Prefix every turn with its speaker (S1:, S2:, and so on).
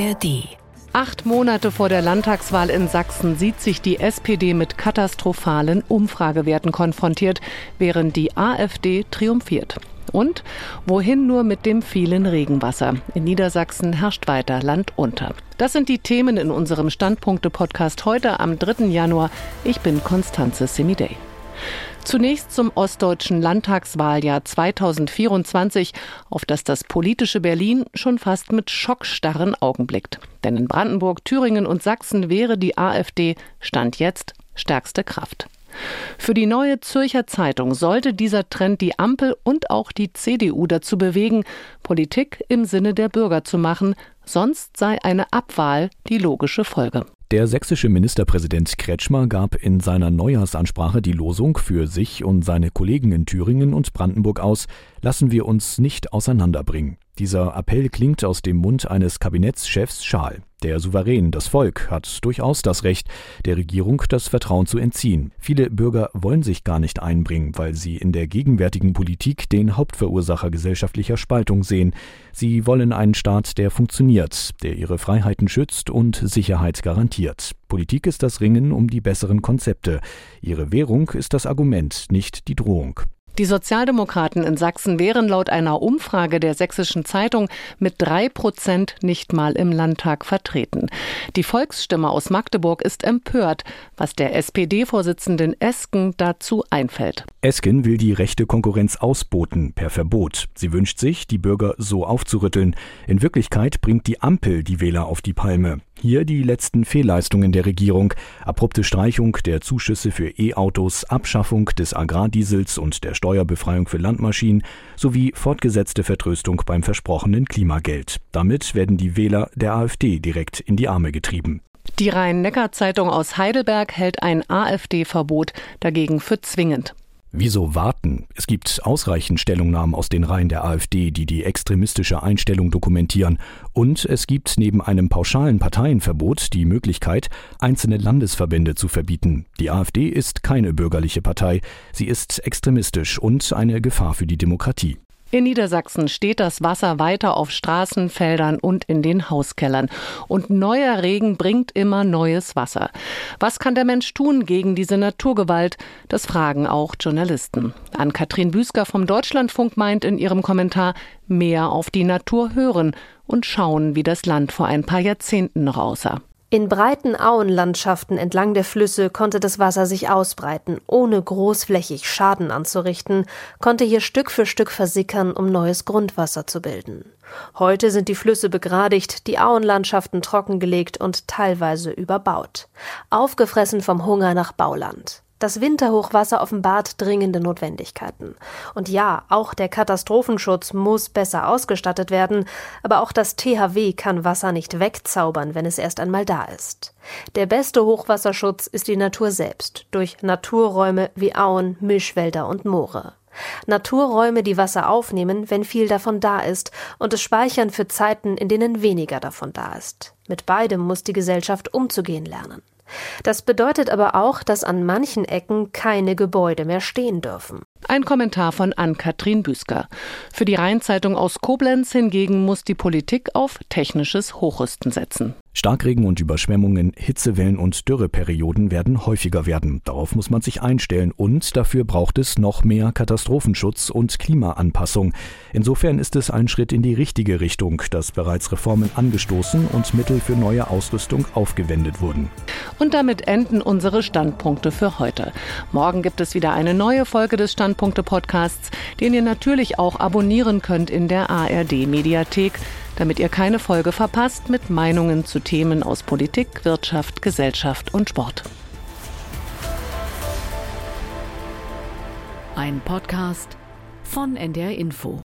S1: ARD.
S2: Acht Monate vor der Landtagswahl in Sachsen sieht sich die SPD mit katastrophalen Umfragewerten konfrontiert, während die AfD triumphiert. Und wohin nur mit dem vielen Regenwasser? In Niedersachsen herrscht weiter Land unter. Das sind die Themen in unserem Standpunkte-Podcast heute am 3. Januar. Ich bin Konstanze Semidey. Zunächst zum ostdeutschen Landtagswahljahr 2024, auf das das politische Berlin schon fast mit schockstarren Augen blickt. Denn in Brandenburg, Thüringen und Sachsen wäre die AfD Stand jetzt stärkste Kraft. Für die neue Zürcher Zeitung sollte dieser Trend die Ampel und auch die CDU dazu bewegen, Politik im Sinne der Bürger zu machen, sonst sei eine Abwahl die logische Folge.
S3: Der sächsische Ministerpräsident Kretschmer gab in seiner Neujahrsansprache die Losung für sich und seine Kollegen in Thüringen und Brandenburg aus, lassen wir uns nicht auseinanderbringen. Dieser Appell klingt aus dem Mund eines Kabinettschefs Schaal. Der Souverän, das Volk, hat durchaus das Recht, der Regierung das Vertrauen zu entziehen. Viele Bürger wollen sich gar nicht einbringen, weil sie in der gegenwärtigen Politik den Hauptverursacher gesellschaftlicher Spaltung sehen. Sie wollen einen Staat, der funktioniert, der ihre Freiheiten schützt und Sicherheit garantiert. Politik ist das Ringen um die besseren Konzepte. Ihre Währung ist das Argument, nicht die Drohung.
S2: Die Sozialdemokraten in Sachsen wären laut einer Umfrage der Sächsischen Zeitung mit drei Prozent nicht mal im Landtag vertreten. Die Volksstimme aus Magdeburg ist empört, was der SPD-Vorsitzenden Esken dazu einfällt.
S3: Esken will die rechte Konkurrenz ausboten per Verbot. Sie wünscht sich, die Bürger so aufzurütteln. In Wirklichkeit bringt die Ampel die Wähler auf die Palme. Hier die letzten Fehlleistungen der Regierung. Abrupte Streichung der Zuschüsse für E-Autos, Abschaffung des Agrardiesels und der Steuerbefreiung für Landmaschinen sowie fortgesetzte Vertröstung beim versprochenen Klimageld. Damit werden die Wähler der AfD direkt in die Arme getrieben.
S2: Die Rhein-Neckar-Zeitung aus Heidelberg hält ein AfD-Verbot dagegen für zwingend.
S3: Wieso warten? Es gibt ausreichend Stellungnahmen aus den Reihen der AfD, die die extremistische Einstellung dokumentieren. Und es gibt neben einem pauschalen Parteienverbot die Möglichkeit, einzelne Landesverbände zu verbieten. Die AfD ist keine bürgerliche Partei. Sie ist extremistisch und eine Gefahr für die Demokratie.
S2: In Niedersachsen steht das Wasser weiter auf Straßen, Feldern und in den Hauskellern. Und neuer Regen bringt immer neues Wasser. Was kann der Mensch tun gegen diese Naturgewalt? Das fragen auch Journalisten. An Katrin Büsker vom Deutschlandfunk meint in ihrem Kommentar, mehr auf die Natur hören und schauen, wie das Land vor ein paar Jahrzehnten noch aussah.
S4: In breiten Auenlandschaften entlang der Flüsse konnte das Wasser sich ausbreiten, ohne großflächig Schaden anzurichten, konnte hier Stück für Stück versickern, um neues Grundwasser zu bilden. Heute sind die Flüsse begradigt, die Auenlandschaften trockengelegt und teilweise überbaut, aufgefressen vom Hunger nach Bauland. Das Winterhochwasser offenbart dringende Notwendigkeiten. Und ja, auch der Katastrophenschutz muss besser ausgestattet werden, aber auch das THW kann Wasser nicht wegzaubern, wenn es erst einmal da ist. Der beste Hochwasserschutz ist die Natur selbst, durch Naturräume wie Auen, Mischwälder und Moore. Naturräume, die Wasser aufnehmen, wenn viel davon da ist, und es speichern für Zeiten, in denen weniger davon da ist. Mit beidem muss die Gesellschaft umzugehen lernen. Das bedeutet aber auch, dass an manchen Ecken keine Gebäude mehr stehen dürfen.
S2: Ein Kommentar von Ann-Kathrin Büsker. Für die Rheinzeitung aus Koblenz hingegen muss die Politik auf technisches Hochrüsten setzen.
S3: Starkregen und Überschwemmungen, Hitzewellen und Dürreperioden werden häufiger werden. Darauf muss man sich einstellen und dafür braucht es noch mehr Katastrophenschutz und Klimaanpassung. Insofern ist es ein Schritt in die richtige Richtung, dass bereits Reformen angestoßen und Mittel für neue Ausrüstung aufgewendet wurden.
S2: Und damit enden unsere Standpunkte für heute. Morgen gibt es wieder eine neue Folge des Standpunkte Podcasts, den ihr natürlich auch abonnieren könnt in der ARD Mediathek damit ihr keine Folge verpasst mit Meinungen zu Themen aus Politik, Wirtschaft, Gesellschaft und Sport.
S1: Ein Podcast von NDR Info.